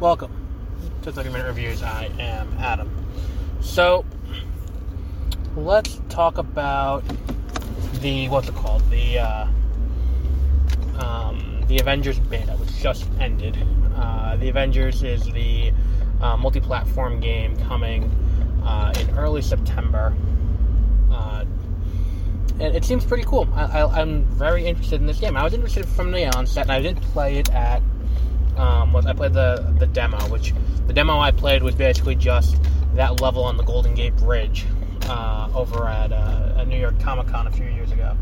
Welcome to 30 Minute Reviews. I am Adam. So, let's talk about the, what's it called? The, uh, um, the Avengers beta, which just ended. Uh, the Avengers is the uh, multi platform game coming uh, in early September. Uh, and it seems pretty cool. I, am very interested in this game. I was interested from the onset, and I did play it at um, was I played the the demo, which the demo I played was basically just that level on the Golden Gate Bridge uh, over at, uh, at New York Comic Con a few years ago.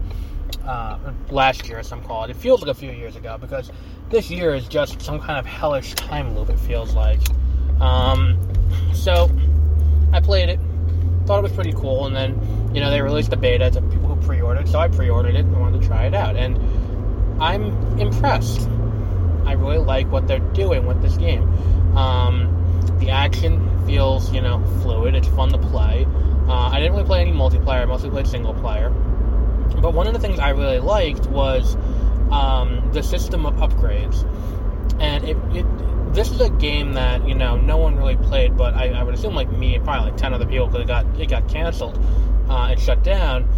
Uh, last year, some call it. It feels like a few years ago because this year is just some kind of hellish time loop. It feels like. Um, so I played it, thought it was pretty cool, and then you know they released the beta to people who pre-ordered, so I pre-ordered it and wanted to try it out, and I'm impressed. I really like what they're doing with this game. Um, the action feels, you know, fluid. It's fun to play. Uh, I didn't really play any multiplayer. I mostly played single player. But one of the things I really liked was um, the system of upgrades. And it, it, this is a game that you know no one really played, but I, I would assume like me and probably like ten other people because it got it got canceled uh, and shut down.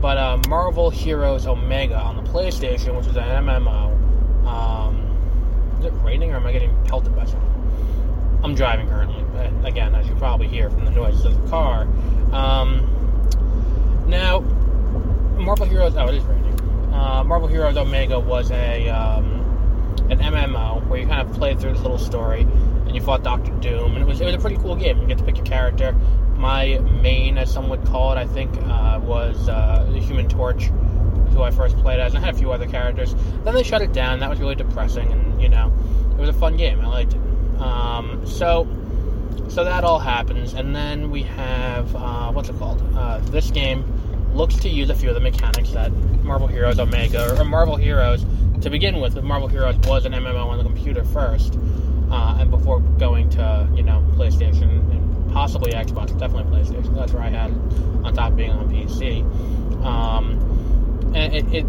But uh, Marvel Heroes Omega on the PlayStation, which is an MMO, um, is it raining or by something? I'm driving currently. But again, as you probably hear from the noise of the car. Um, now, Marvel Heroes. Oh, it is raining. Uh, Marvel Heroes Omega was a um, an MMO where you kind of played through this little story and you fought Doctor Doom, and it was it was a pretty cool game. You get to pick your character. My main, as some would call it, I think, uh, was uh, the Human Torch who I first played as. I had a few other characters. Then they shut it down. That was really depressing, and you know, was a fun game. I liked it. Um, so, so that all happens, and then we have uh, what's it called? Uh, this game looks to use a few of the mechanics that Marvel Heroes Omega or Marvel Heroes to begin with. Marvel Heroes was an MMO on the computer first, uh, and before going to you know PlayStation and possibly Xbox, definitely PlayStation. That's where I had it on top of being on PC. Um, and it, it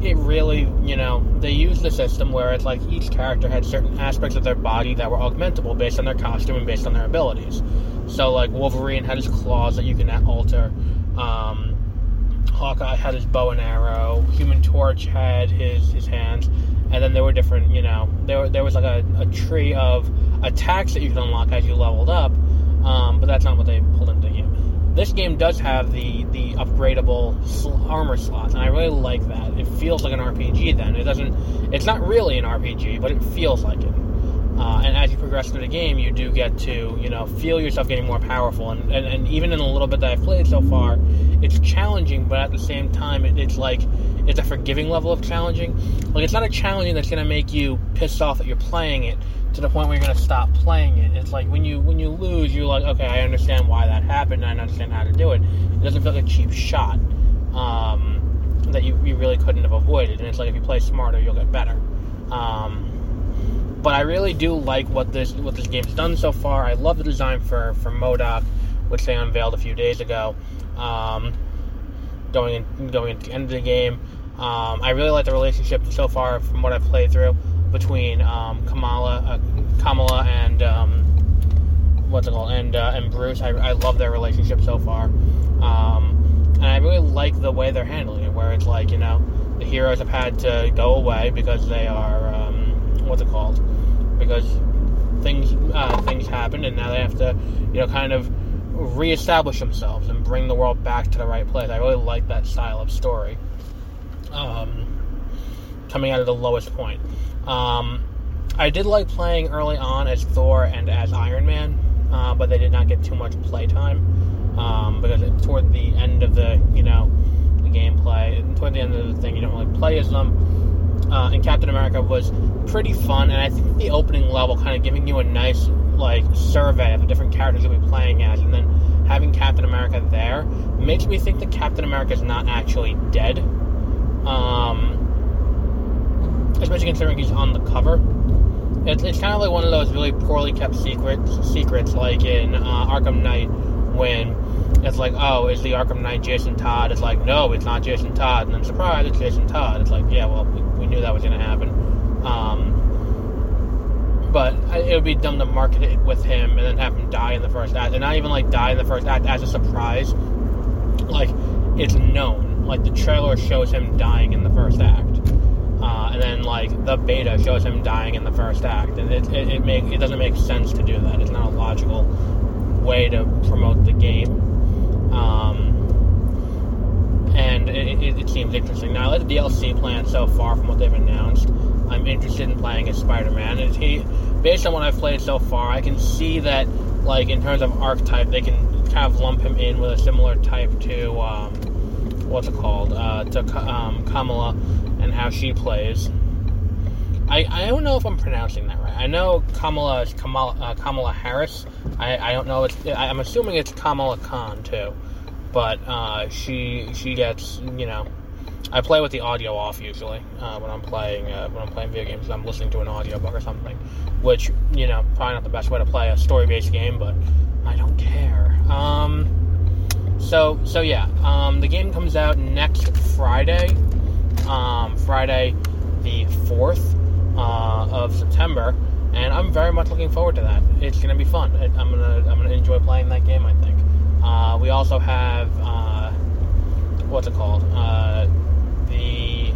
it really, you know, they used the system where it's like each character had certain aspects of their body that were augmentable based on their costume and based on their abilities. So, like Wolverine had his claws that you can alter. Um, Hawkeye had his bow and arrow. Human Torch had his his hands, and then there were different, you know, there there was like a, a tree of attacks that you could unlock as you leveled up. Um, but that's not what they pulled into this game does have the the upgradable armor slots, and I really like that. It feels like an RPG. Then it doesn't. It's not really an RPG, but it feels like it. Uh, and as you progress through the game, you do get to you know feel yourself getting more powerful. And, and, and even in the little bit that I've played so far, it's challenging, but at the same time, it, it's like it's a forgiving level of challenging. Like it's not a challenging that's going to make you pissed off that you're playing it to the point where you're to stop playing it. It's like when you when you lose, you're like, okay, I understand why that happened. I understand how to do it. It doesn't feel like a cheap shot um, that you, you really couldn't have avoided. And it's like if you play smarter, you'll get better. Um, but I really do like what this what this game's done so far. I love the design for for MODOK, which they unveiled a few days ago. Um, going in, going into the end of the game, um, I really like the relationship so far from what I've played through between um, Kamala, uh, Kamala and um, what's it called, and uh, and Bruce. I, I love their relationship so far, um, and I really like the way they're handling it. Where it's like you know the heroes have had to go away because they are um, what's it called? Because things uh, things happened, and now they have to you know kind of reestablish themselves and bring the world back to the right place. I really like that style of story. Um, coming out of the lowest point. Um, I did like playing early on as Thor and as Iron Man, uh, but they did not get too much playtime um, because it, toward the end of the you know the gameplay, toward the end of the thing, you don't really play as them. Uh, and Captain America was pretty fun, and I think the opening level kind of giving you a nice like survey of the different characters you'll be playing as, and then having Captain America there makes me think that Captain America is not actually dead. Um, especially considering he's on the cover. It's, it's kind of like one of those really poorly kept secrets, secrets like in uh, Arkham Knight, when it's like, oh, is the Arkham Knight Jason Todd? It's like, no, it's not Jason Todd. And then, surprise, it's Jason Todd. It's like, yeah, well, we, we knew that was going to happen. Um, but it would be dumb to market it with him and then have him die in the first act, and not even like die in the first act as a surprise. Like it's known. Like the trailer shows him dying in the first act, uh, and then like the beta shows him dying in the first act, and it it, it make it doesn't make sense to do that. It's not a logical way to promote the game. Um, and it, it, it, seems interesting. Now, I like the DLC plan so far from what they've announced. I'm interested in playing as Spider-Man, and he, based on what I've played so far, I can see that, like in terms of archetype, they can kind of lump him in with a similar type to um, what's it called uh, to um, Kamala and how she plays. I, I don't know if I'm pronouncing that right. I know Kamala is Kamala, uh, Kamala Harris. I, I don't know. It's I'm assuming it's Kamala Khan too, but uh, she she gets you know. I play with the audio off usually uh, when I'm playing uh, when I'm playing video games. I'm listening to an audiobook or something, which you know probably not the best way to play a story-based game, but I don't care. Um, so so yeah, um, the game comes out next Friday, um, Friday the fourth uh, of September, and I'm very much looking forward to that. It's gonna be fun. I'm gonna I'm gonna enjoy playing that game. I think. Uh, we also have uh, what's it called? Uh, the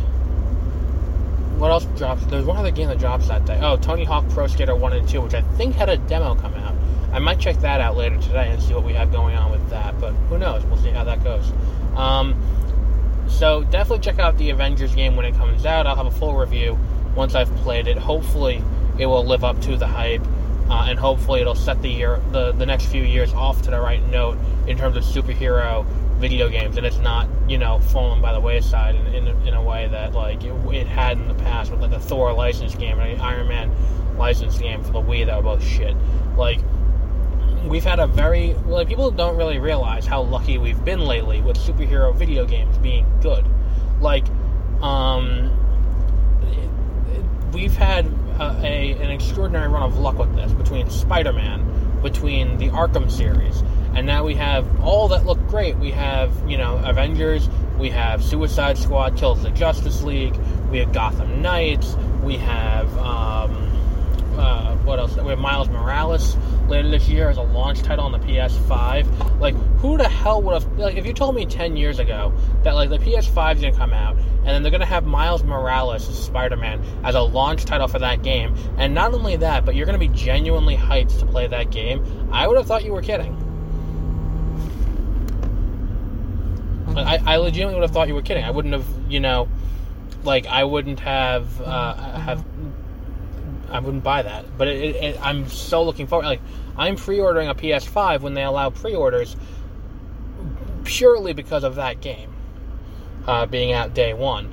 what else drops? There's one other game that drops that day. Oh, Tony Hawk Pro Skater One and Two, which I think had a demo come out. I might check that out later today and see what we have going on with that. But who knows? We'll see how that goes. Um, so definitely check out the Avengers game when it comes out. I'll have a full review once I've played it. Hopefully, it will live up to the hype, uh, and hopefully, it'll set the year, the the next few years off to the right note in terms of superhero video games, and it's not you know fallen by the wayside in, in, in a way that like it, it, had in the past with like a Thor license game and an Iron Man license game for the Wii that were both shit. Like we've had a very like people don't really realize how lucky we've been lately with superhero video games being good. Like, um, we've had a, a, an extraordinary run of luck with this between Spider-Man, between the Arkham series, and now we have all that look great. We have you know Avengers, we have Suicide Squad kills the Justice League, we have Gotham Knights, we have um, what else? We have Miles Morales later this year as a launch title on the PS5. Like, who the hell would have like if you told me ten years ago that like the PS5 is gonna come out and then they're gonna have Miles Morales as Spider-Man as a launch title for that game, and not only that, but you're gonna be genuinely hyped to play that game. I would have thought you were kidding. I, I legitimately would have thought you were kidding. I wouldn't have, you know, like I wouldn't have uh, have I wouldn't buy that. But it, it, I'm so looking forward. Like I'm pre-ordering a PS5 when they allow pre-orders, purely because of that game uh, being out day one.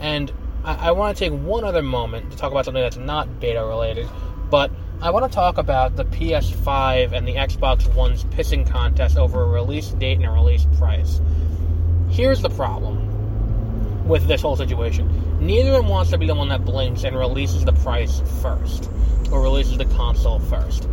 And I, I want to take one other moment to talk about something that's not beta related, but I want to talk about the PS5 and the Xbox One's pissing contest over a release date and a release price. Here's the problem with this whole situation neither them wants to be the one that blinks and releases the price first, or releases the console first.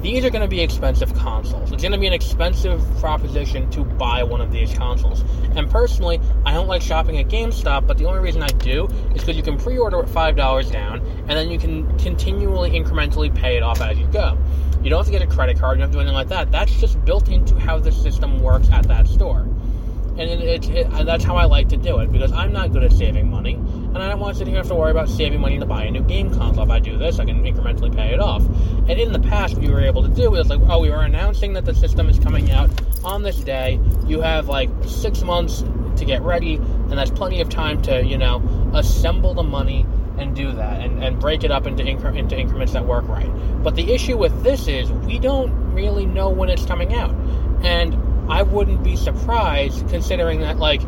These are going to be expensive consoles. It's going to be an expensive proposition to buy one of these consoles. And personally, I don't like shopping at GameStop, but the only reason I do is because you can pre order at $5 down, and then you can continually, incrementally pay it off as you go. You don't have to get a credit card, you don't have to do anything like that. That's just built into how the system works at that store and it, it, it, that's how I like to do it because I'm not good at saving money, and I don't want to sit here and have to worry about saving money to buy a new game console. If I do this, I can incrementally pay it off. And in the past, you were able to do is like, oh, we were announcing that the system is coming out on this day. You have like six months to get ready, and that's plenty of time to you know assemble the money and do that and, and break it up into incre- into increments that work right. But the issue with this is we don't really know when it's coming out, and I wouldn't be surprised considering that, like,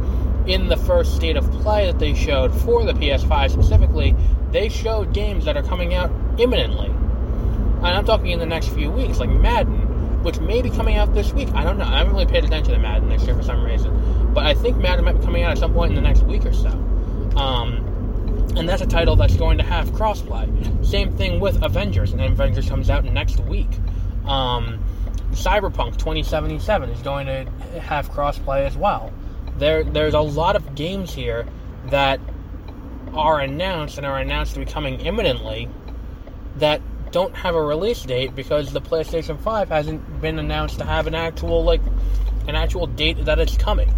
in the first state of play that they showed for the PS5 specifically, they showed games that are coming out imminently. And I'm talking in the next few weeks, like Madden, which may be coming out this week. I don't know. I haven't really paid attention to Madden this year for some reason. But I think Madden might be coming out at some point in the next week or so. Um, and that's a title that's going to have crossplay. Same thing with Avengers, and Avengers comes out next week. Um, Cyberpunk 2077 is going to have crossplay as well. There, there's a lot of games here that are announced and are announced to be coming imminently that don't have a release date because the PlayStation 5 hasn't been announced to have an actual like an actual date that it's coming.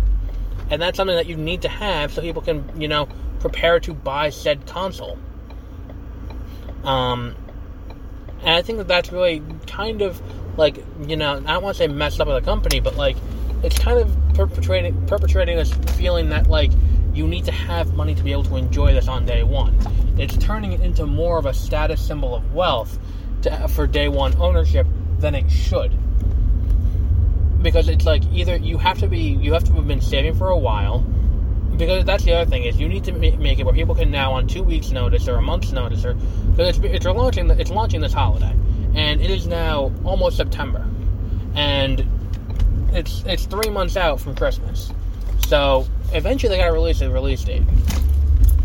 And that's something that you need to have so people can, you know, prepare to buy said console. Um, and I think that that's really kind of like, you know, I don't want to say messed up with the company, but like, it's kind of perpetrating perpetrating this feeling that like you need to have money to be able to enjoy this on day one. It's turning it into more of a status symbol of wealth to, for day one ownership than it should. Because it's like either you have to be you have to have been saving for a while. Because that's the other thing is you need to make it where people can now on two weeks' notice or a month's notice or because it's, it's launching it's launching this holiday and it is now almost September and it's it's three months out from Christmas. So eventually they gotta release a release date.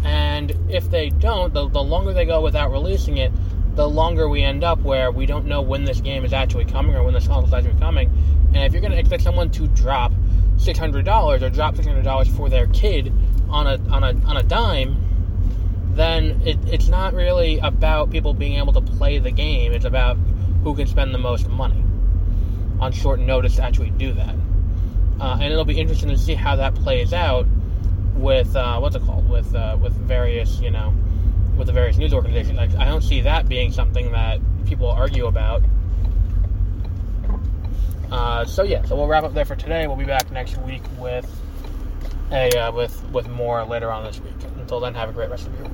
And if they don't, the, the longer they go without releasing it, the longer we end up where we don't know when this game is actually coming or when this console is actually coming. And if you're going to expect someone to drop six hundred dollars or drop six hundred dollars for their kid on a on a on a dime, then it, it's not really about people being able to play the game. It's about who can spend the most money on short notice to actually do that. Uh, and it'll be interesting to see how that plays out with uh, what's it called with uh, with various you know with the various news organizations. I don't see that being something that people argue about. Uh, so yeah, so we'll wrap up there for today. We'll be back next week with a uh, with with more later on this week. Until then, have a great rest of your week.